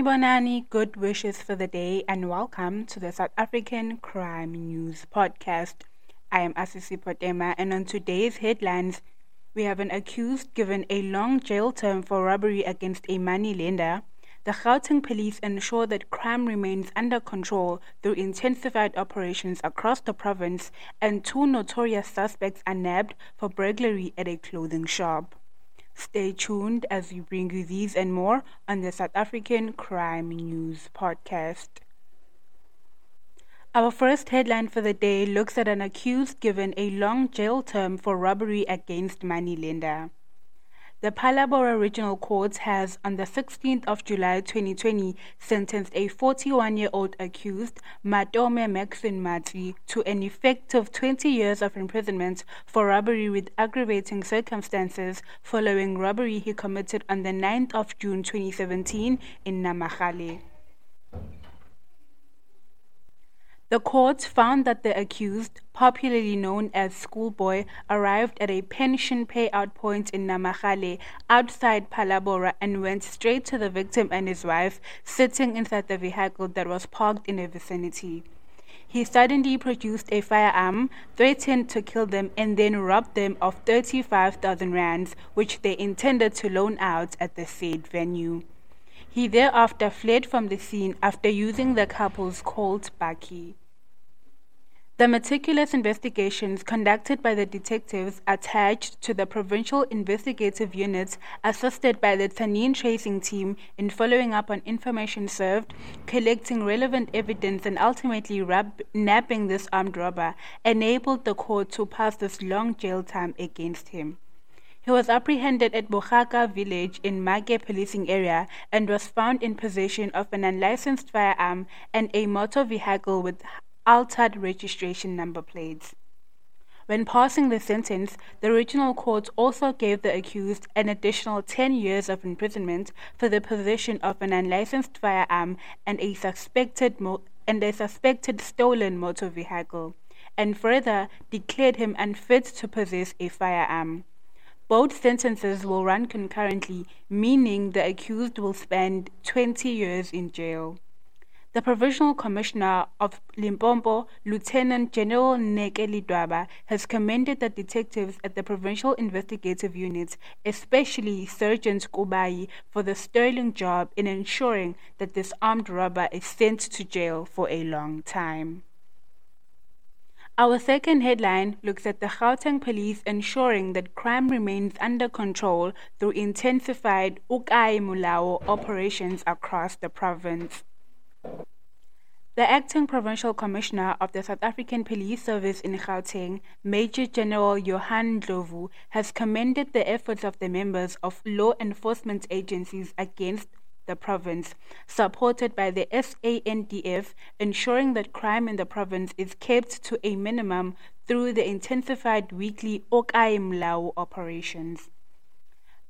Sanibonani, good wishes for the day, and welcome to the South African Crime News Podcast. I am Asisi Potema, and on today's headlines, we have an accused given a long jail term for robbery against a money lender. The Gauteng police ensure that crime remains under control through intensified operations across the province, and two notorious suspects are nabbed for burglary at a clothing shop. Stay tuned as we bring you these and more on the South African Crime News Podcast. Our first headline for the day looks at an accused given a long jail term for robbery against moneylender. The Phalaborwa Regional Court has, on the 16th of July 2020, sentenced a 41 year old accused, Matome Maxine Matsi, to an effective 20 years of imprisonment for robbery with aggravating circumstances following robbery he committed on the 9th of June 2017 in Namakgale. The court found that the accused, popularly known as Schoolboy, arrived at a pension payout point in Namakgale outside Phalaborwa and went straight to the victim and his wife sitting inside the vehicle that was parked in the vicinity. He suddenly produced a firearm, threatened to kill them, and then robbed them of 35,000 rands, which they intended to loan out at the said venue. He thereafter fled from the scene after using the couple's Colt bakkie. The meticulous investigations conducted by the detectives attached to the Provincial Investigative Unit, assisted by the Tzaneen Tracing Team in following up on information served, collecting relevant evidence, and ultimately rab- nabbing this armed robber, enabled the court to pass this long jail time against him. He was apprehended at Bogaka village in Mage policing area and was found in possession of an unlicensed firearm and a motor vehicle with altered registration number plates. When passing the sentence, the original court also gave the accused an additional 10 years of imprisonment for the possession of an unlicensed firearm and a suspected mo- and a suspected stolen motor vehicle, and further declared him unfit to possess a firearm. Both sentences will run concurrently, meaning the accused will spend 20 years in jail. The Provincial Commissioner of Limpopo, Lieutenant General Nneke Ledwaba, has commended the detectives at the Provincial Investigative Unit, especially Sergeant Kubai, for the sterling job in ensuring that this armed robber is sent to jail for a long time. Our second headline looks at the Gauteng police ensuring that crime remains under control through intensified O Kae Molao operations across the province. The acting provincial commissioner of the South African Police Service in Gauteng, Major General Johan Ndlovu, has commended the efforts of the members of law enforcement agencies against the province, supported by the SANDF, ensuring that crime in the province is kept to a minimum through the intensified weekly O Kae Molao operations.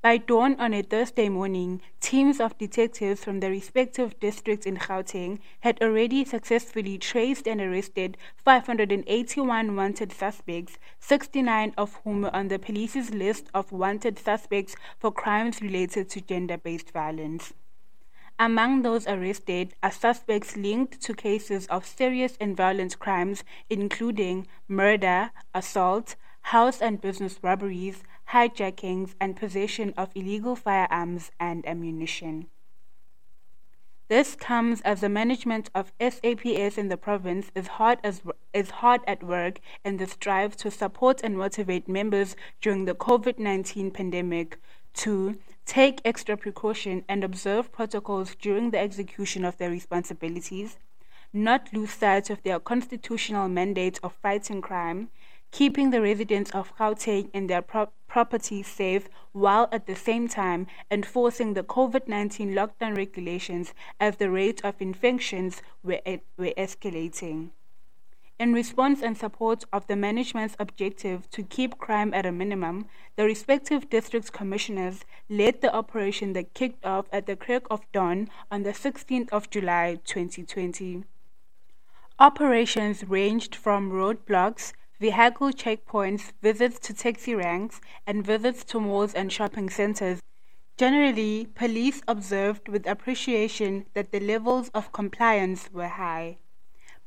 By dawn on a Thursday morning, teams of detectives from the respective districts in Gauteng had already successfully traced and arrested 581 wanted suspects, 69 of whom were on the police's list of wanted suspects for crimes related to gender based violence. Among those arrested are suspects linked to cases of serious and violent crimes, including murder, assault, house and business robberies, hijackings, and possession of illegal firearms and ammunition. This comes as the management of SAPS in the province is hard, as, is hard at work in the strive to support and motivate members during the COVID 19 pandemic to take extra precaution and observe protocols during the execution of their responsibilities, not lose sight of their constitutional mandate of fighting crime, keeping the residents of Gauteng and their pro- property safe while at the same time enforcing the COVID 19 lockdown regulations as the rate of infections were, were escalating. In response and support of the management's objective to keep crime at a minimum, the respective district commissioners led the operation that kicked off at the crack of dawn on the 16th of July 2020. Operations ranged from roadblocks vehicle checkpoints, visits to taxi ranks, and visits to malls and shopping centers. Generally, police observed with appreciation that the levels of compliance were high.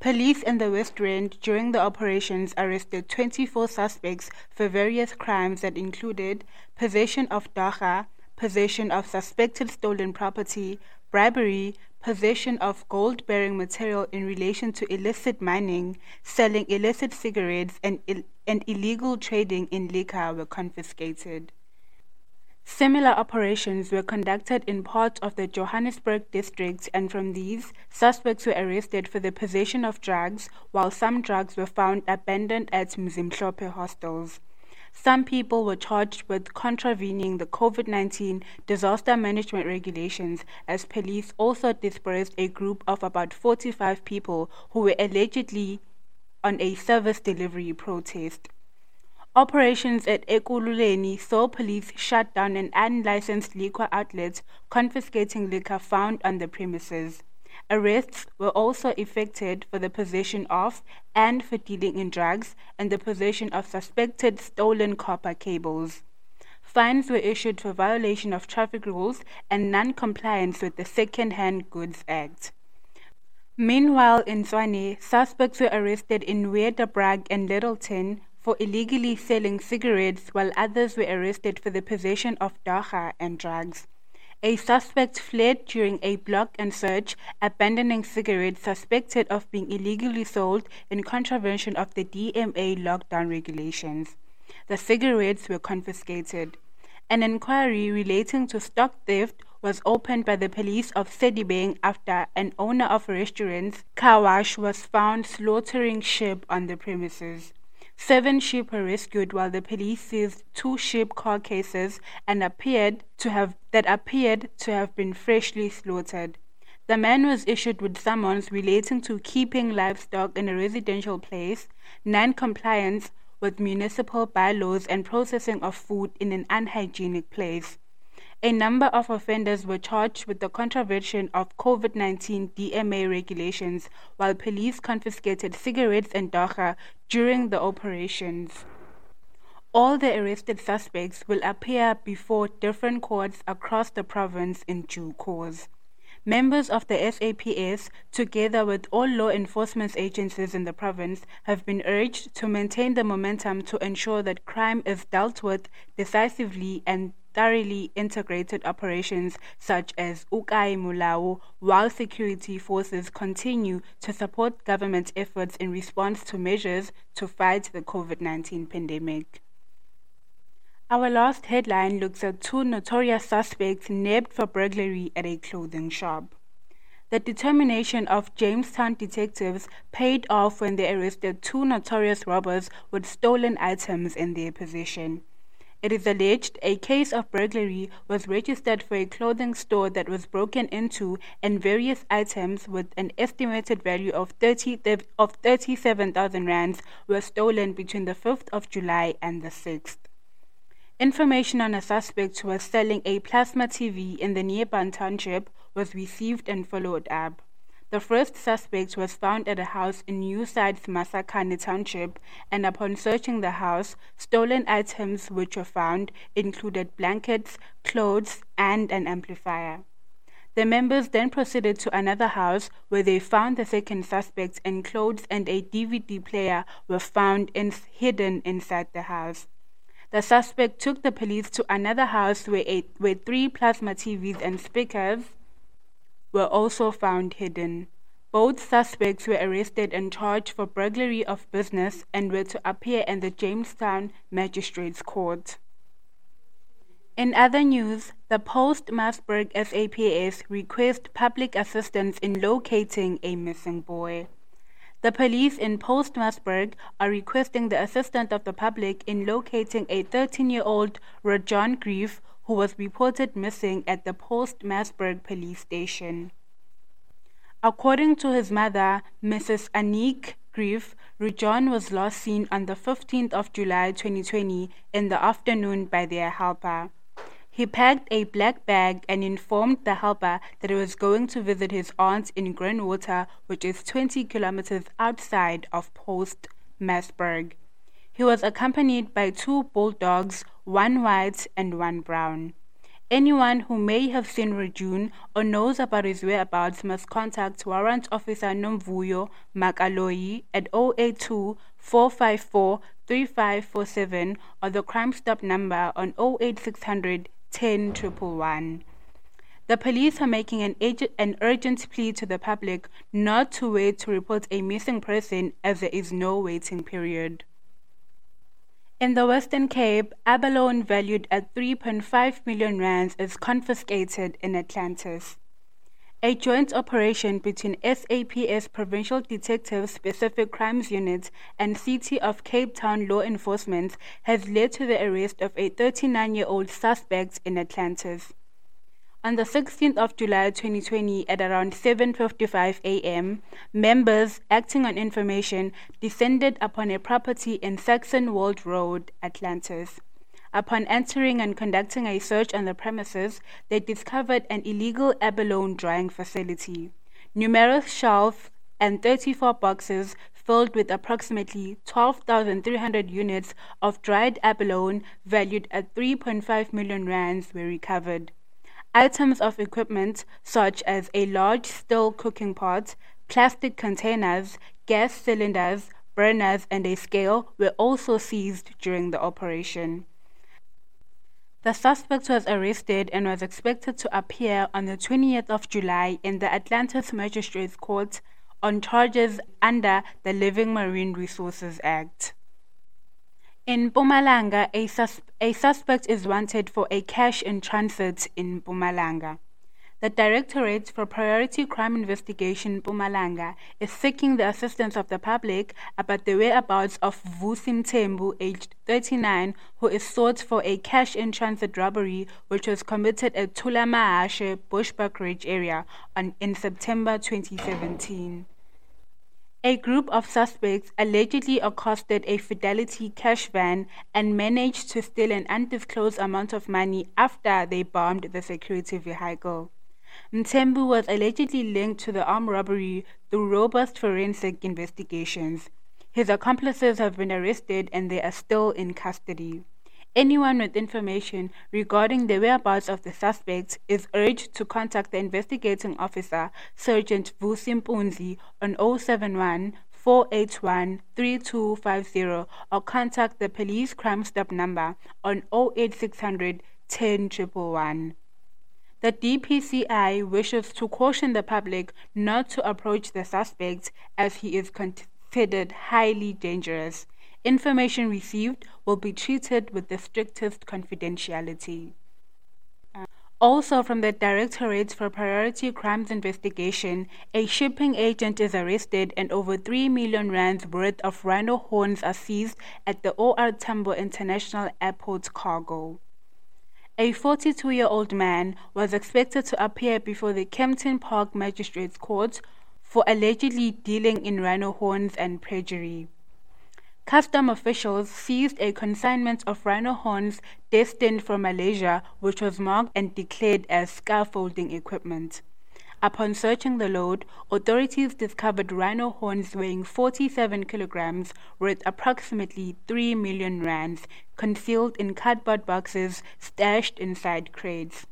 Police in the West Rand during the operations arrested 24 suspects for various crimes that included possession of dagga, possession of suspected stolen property, bribery, possession of gold bearing material in relation to illicit mining, selling illicit cigarettes, and, Ill- and illegal trading in liquor were confiscated. Similar operations were conducted in parts of the Johannesburg district, and from these, suspects were arrested for the possession of drugs, while some drugs were found abandoned at Mzimhlope hostels. Some people were charged with contravening the COVID 19 disaster management regulations, as police also dispersed a group of about 45 people who were allegedly on a service delivery protest. Operations at Ekurhuleni saw police shut down an unlicensed liquor outlet, confiscating liquor found on the premises. Arrests were also effected for the possession of and for dealing in drugs and the possession of suspected stolen copper cables. Fines were issued for violation of traffic rules and non compliance with the Second Hand Goods Act. Meanwhile, in Tshwane, suspects were arrested in Weerdebrug and Lyttelton for illegally selling cigarettes, while others were arrested for the possession of dagga and drugs. A suspect fled during a block and search, abandoning cigarettes suspected of being illegally sold in contravention of the DMA lockdown regulations. The cigarettes were confiscated. An inquiry relating to stock theft was opened by the police of Sedibeng after an owner of a restaurant's Kawash, was found slaughtering sheep on the premises. Seven sheep were rescued while the police seized two sheep carcasses and appeared to have that appeared to have been freshly slaughtered. The man was issued with summons relating to keeping livestock in a residential place, non-compliance with municipal bylaws and processing of food in an unhygienic place. A number of offenders were charged with the contravention of COVID 19 DMA regulations, while police confiscated cigarettes and dagga during the operations. All the arrested suspects will appear before different courts across the province in due course. Members of the SAPS, together with all law enforcement agencies in the province, have been urged to maintain the momentum to ensure that crime is dealt with decisively and thoroughly integrated operations such as O Kae Molao, while security forces continue to support government efforts in response to measures to fight the COVID 19 pandemic. Our last headline looks at two notorious suspects nabbed for burglary at a clothing shop. The determination of Jamestown detectives paid off when they arrested two notorious robbers with stolen items in their possession. It is alleged a case of burglary was registered for a clothing store that was broken into and various items with an estimated value of 30 of 37,000 rands were stolen between the 5th of July and the 6th. Information on a suspect who was selling a plasma TV in the nearby township was received and followed up. The first suspect was found at a house in New Sides Masakane Township, and upon searching the house, stolen items which were found included blankets, clothes, and an amplifier. The members then proceeded to another house where they found the second suspect and clothes and a DVD player were found in, hidden inside the house. The suspect took the police to another house where, where three plasma TVs and speakers were also found hidden. Both suspects were arrested and charged for burglary of business and were to appear in the Jamestown Magistrates Court. In other news, the Postmasburg SAPS requests public assistance in locating a missing boy. The police in Postmasburg are requesting the assistance of the public in locating a 13 year old Rajon Grief who was reported missing at the Postmasburg police station. According to his mother, Mrs. Anik Grief, Rujon was last seen on the 15th of July 2020 in the afternoon by their helper. He packed a black bag and informed the helper that he was going to visit his aunt in Greenwater, which is 20 kilometers outside of Post Masburg. He was accompanied by two bulldogs, one white and one brown. Anyone who may have seen Rejune or knows about his whereabouts must contact Warrant Officer Nomvuyo Makaloyi at 082 454 3547 or the Crime Stop number on 08600 10 The police are making an, an urgent plea to the public not to wait to report a missing person as there is no waiting period. In the Western Cape, abalone valued at 3.5 million rands is confiscated in Atlantis. A joint operation between SAPS Provincial Detective Specific Crimes Unit and City of Cape Town law enforcement has led to the arrest of a 39 year old suspect in Atlantis. On the 16th of July 2020 at around 7:55 a.m., members acting on information descended upon a property in Saxon Wold Road, Atlantis. Upon entering and conducting a search on the premises, they discovered an illegal abalone drying facility. Numerous shelves and 34 boxes filled with approximately 12,300 units of dried abalone valued at 3.5 million rands were recovered. Items of equipment such as a large steel cooking pot, plastic containers, gas cylinders, burners, and a scale were also seized during the operation. The suspect was arrested and was expected to appear on the 20th of July in the Atlantis Magistrates Court on charges under the Living Marine Resources Act. In Mpumalanga, a, sus- a suspect is wanted for a cash in transit in Mpumalanga. The Directorate for Priority Crime Investigation Mpumalanga is seeking the assistance of the public about the whereabouts of Vusi Mthembu, aged 39, who is sought for a cash in transit robbery which was committed at Thulamahashe Bushbuckridge area on, in September 2017. A group of suspects allegedly accosted a Fidelity cash van and managed to steal an undisclosed amount of money after they bombed the security vehicle. Mthembu was allegedly linked to the armed robbery through robust forensic investigations. His accomplices have been arrested and they are still in custody. Anyone with information regarding the whereabouts of the suspects is urged to contact the investigating officer, Sergeant Vusi Mpunzi, on 071 481 3250 or contact the police crime stop number on 08600 10 The DPCI wishes to caution the public not to approach the suspect as he is considered highly dangerous. Information received will be treated with the strictest confidentiality. Uh, also, from the Directorate for Priority Crimes Investigation, a shipping agent is arrested and over 3 million rands worth of rhino horns are seized at the OR Tambo International Airport cargo. A 42 year old man was expected to appear before the Kempton Park Magistrates Court for allegedly dealing in rhino horns and perjury. Custom officials seized a consignment of rhino horns destined for Malaysia, which was marked and declared as scaffolding equipment. Upon searching the load, authorities discovered rhino horns weighing 47 kilograms, worth approximately 3 million rands, concealed in cardboard boxes stashed inside crates.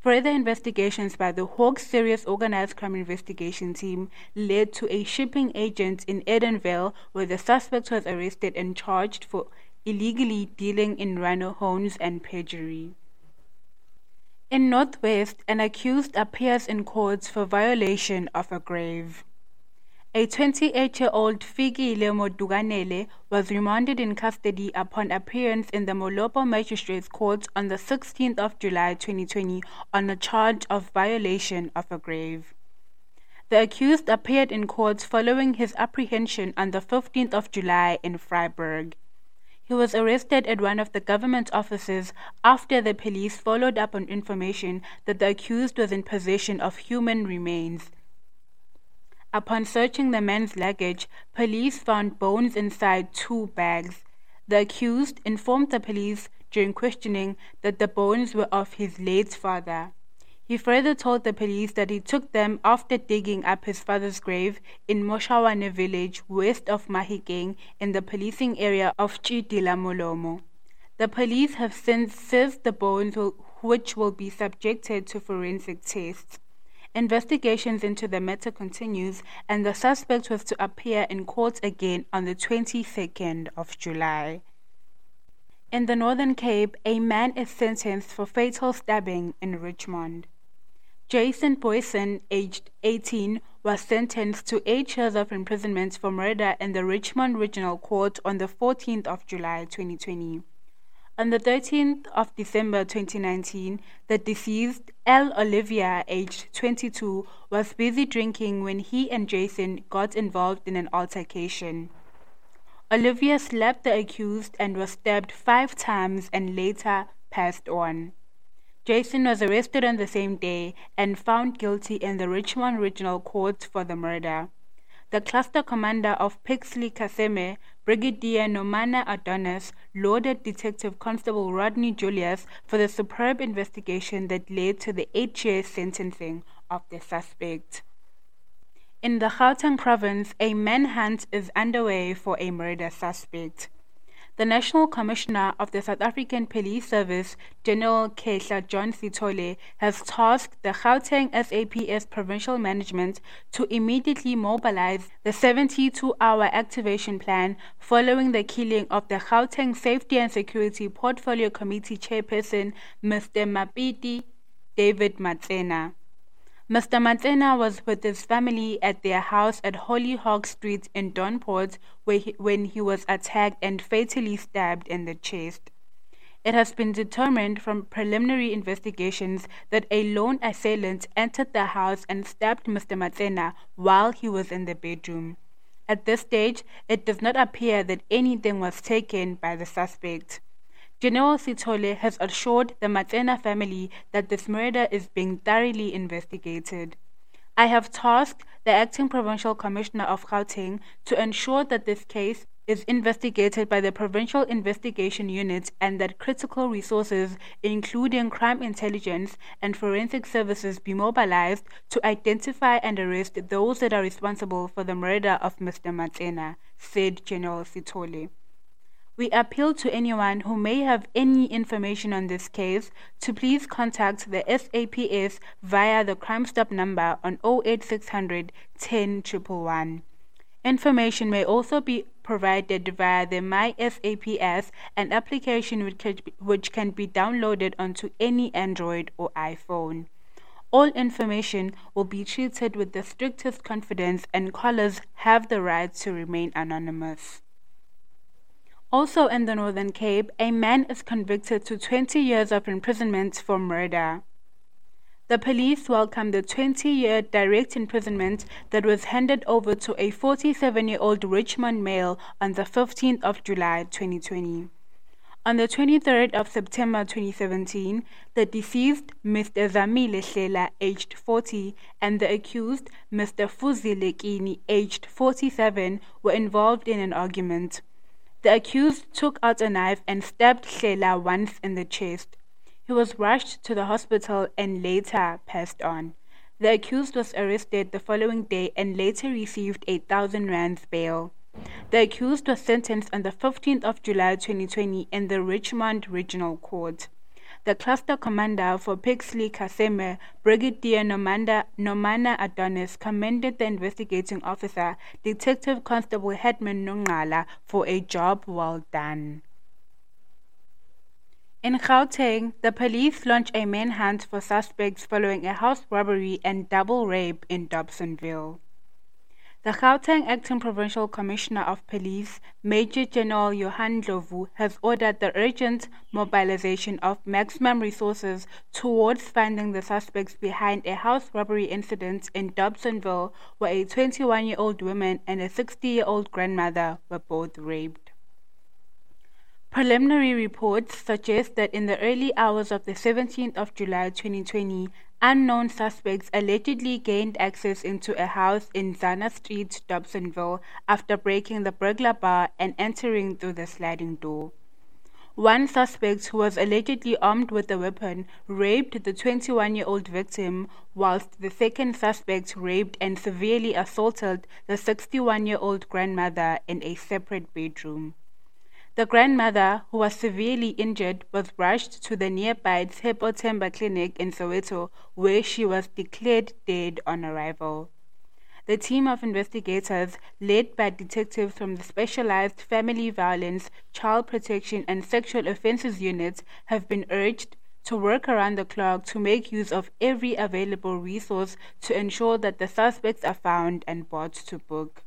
Further investigations by the Hawks Serious Organized Crime Investigation Team led to a shipping agent in Edenvale where the suspect was arrested and charged for illegally dealing in rhino horns and perjury. In Northwest, an accused appears in court for violation of a grave. A 28-year-old Fikile Moduganele was remanded in custody upon appearance in the Molopo Magistrates Court on the 16th of July 2020 on a charge of violation of a grave. The accused appeared in court following his apprehension on the 15th of July in Vryburg. He was arrested at one of the government offices after the police followed up on information that the accused was in possession of human remains. Upon searching the man's luggage, police found bones inside two bags. The accused informed the police during questioning that the bones were of his late father. He further told the police that he took them after digging up his father's grave in Moshawane village west of Mahikeng in the policing area of Tshidilamolomo. The police have since seized the bones which will be subjected to forensic tests. Investigations into the matter continues and the suspect was to appear in court again on the 22nd of July. In the Northern Cape, a man is sentenced for fatal stabbing in Richmond. Jason Boyson, aged 18, was sentenced to eight years of imprisonment for murder in the Richmond Regional Court on the 14th of July 2020. On the 13th of December 2019, the deceased, L. Olivia, aged 22, was busy drinking when he and Jason got involved in an altercation. Olivia slapped the accused and was stabbed five times and later passed on. Jason was arrested on the same day and found guilty in the Richmond Regional Court for the murder. The cluster commander of Pixley Kaseme, Brigadier Nomana Adonis, lauded Detective Constable Rodney Julius for the superb investigation that led to the eight year sentencing of the suspect. In the Gauteng province, a manhunt is underway for a murder suspect. The National Commissioner of the South African Police Service, General Kehla John Sitole, has tasked the Gauteng SAPS provincial management to immediately mobilize the 72 hour activation plan following the killing of the Gauteng Safety and Security Portfolio Committee chairperson, Mr. Mapiti David Matsena. Mr. Matsena was with his family at their house at Hollyhock Street in Dawnport he, when he was attacked and fatally stabbed in the chest. It has been determined from preliminary investigations that a lone assailant entered the house and stabbed Mr. Matsena while he was in the bedroom. At this stage, it does not appear that anything was taken by the suspect. General Sitole has assured the Matsena family that this murder is being thoroughly investigated. I have tasked the acting provincial commissioner of Gauteng to ensure that this case is investigated by the provincial investigation unit and that critical resources, including crime intelligence and forensic services, be mobilized to identify and arrest those that are responsible for the murder of Mr. Matsena, said General Sitole. We appeal to anyone who may have any information on this case to please contact the SAPS via the Crime Stop number on 08600 10 Information may also be provided via the MySAPS, an application which can be downloaded onto any Android or iPhone. All information will be treated with the strictest confidence, and callers have the right to remain anonymous. Also in the Northern Cape, a man is convicted to 20 years of imprisonment for murder. The police welcomed the 20 year direct imprisonment that was handed over to a 47 year old Richmond male on the 15th of July 2020. On the 23rd of September 2017, the deceased, Mr. Zamile Shela, aged 40, and the accused, Mr. Fuzi Lekini, aged 47, were involved in an argument. The accused took out a knife and stabbed Shela once in the chest. He was rushed to the hospital and later passed on. The accused was arrested the following day and later received a thousand rands bail. The accused was sentenced on the 15th of July 2020 in the Richmond Regional Court. The cluster commander for Pixley Kaseme, Brigadier Nomanda, Nomana Adonis, commended the investigating officer, Detective Constable Hedman Nungala, for a job well done. In Gauteng, the police launched a manhunt for suspects following a house robbery and double rape in Dobsonville. The Gauteng Acting Provincial Commissioner of Police, Major General Johan Ndlovu, has ordered the urgent mobilization of maximum resources towards finding the suspects behind a house robbery incident in Dobsonville where a 21 year old woman and a 60 year old grandmother were both raped. Preliminary reports suggest that in the early hours of the 17th of July 2020, Unknown suspects allegedly gained access into a house in Zana Street, Dobsonville, after breaking the burglar bar and entering through the sliding door. One suspect, who was allegedly armed with a weapon, raped the 21 year old victim, whilst the second suspect raped and severely assaulted the 61 year old grandmother in a separate bedroom. The grandmother, who was severely injured, was rushed to the nearby Tshepo Themba clinic in Soweto, where she was declared dead on arrival. The team of investigators, led by detectives from the Specialized Family Violence, Child Protection and Sexual Offences Units, have been urged to work around the clock to make use of every available resource to ensure that the suspects are found and brought to book.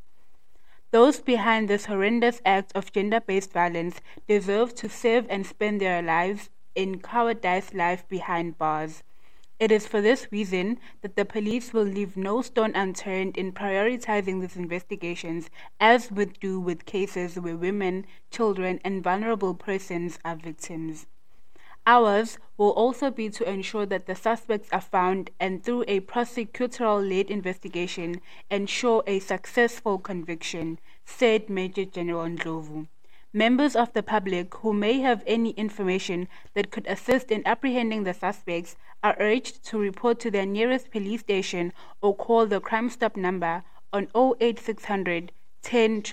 Those behind this horrendous act of gender based violence deserve to serve and spend their lives in cowardice life behind bars. It is for this reason that the police will leave no stone unturned in prioritizing these investigations, as would do with cases where women, children, and vulnerable persons are victims. Ours will also be to ensure that the suspects are found and, through a prosecutorial led investigation, ensure a successful conviction, said Major General Ndlovu. Members of the public who may have any information that could assist in apprehending the suspects are urged to report to their nearest police station or call the Crime Stop number on 08600 10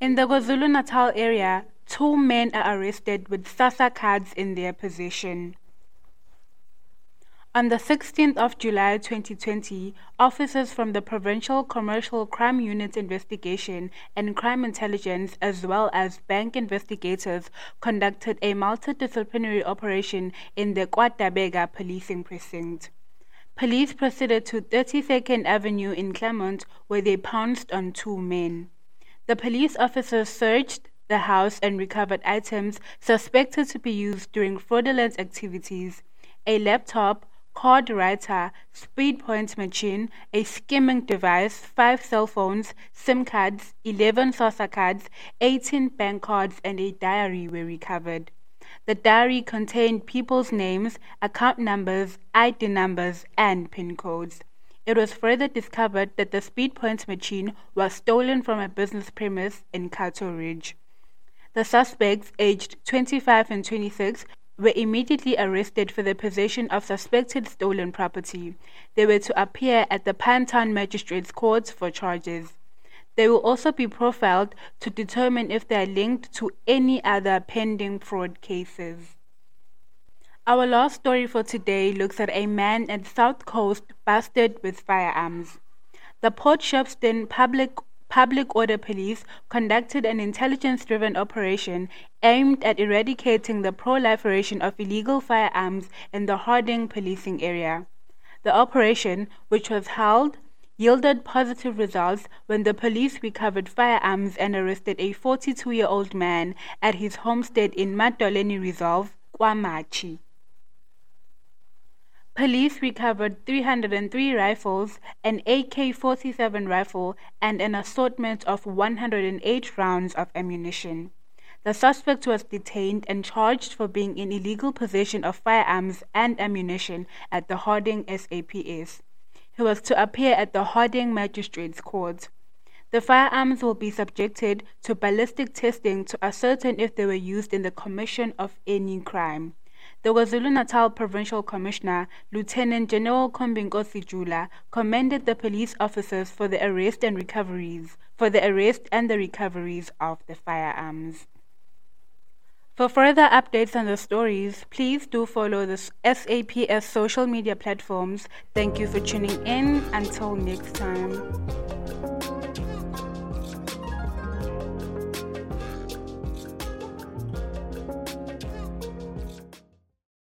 In the KwaZulu Natal area, Two men are arrested with SASSA cards in their possession. On the 16th of July 2020, officers from the Provincial Commercial Crime Unit Investigation and Crime Intelligence, as well as bank investigators, conducted a multidisciplinary operation in the KwaDabeka policing precinct. Police proceeded to 32nd Avenue in Claremont, where they pounced on two men. The police officers searched the house and recovered items suspected to be used during fraudulent activities a laptop, card writer, speed point machine, a skimming device, five cell phones, SIM cards, 11 SASSA cards, 18 bank cards, and a diary were recovered. The diary contained people's names, account numbers, ID numbers, and PIN codes. It was further discovered that the speed point machine was stolen from a business premise in Cato Ridge. The suspects, aged 25 and 26, were immediately arrested for the possession of suspected stolen property. They were to appear at the Pinetown Magistrates Court for charges. They will also be profiled to determine if they are linked to any other pending fraud cases. Our last story for today looks at a man at South Coast busted with firearms. The Port Shepstone Public Public Order Police conducted an intelligence driven operation aimed at eradicating the proliferation of illegal firearms in the Harding policing area. The operation, which was held, yielded positive results when the police recovered firearms and arrested a 42 year old man at his homestead in Matoleni Reserve, KwaMachi. Police recovered 303 rifles, an AK 47 rifle, and an assortment of 108 rounds of ammunition. The suspect was detained and charged for being in illegal possession of firearms and ammunition at the Harding SAPS. He was to appear at the Harding Magistrates Court. The firearms will be subjected to ballistic testing to ascertain if they were used in the commission of any crime. The KwaZulu-Natal Provincial Commissioner, Lieutenant General Khombinkosi Jula, commended the police officers for the arrest and recoveries, for the arrest and the recoveries of the firearms. For further updates on the stories, please do follow the SAPS social media platforms. Thank you for tuning in. Until next time.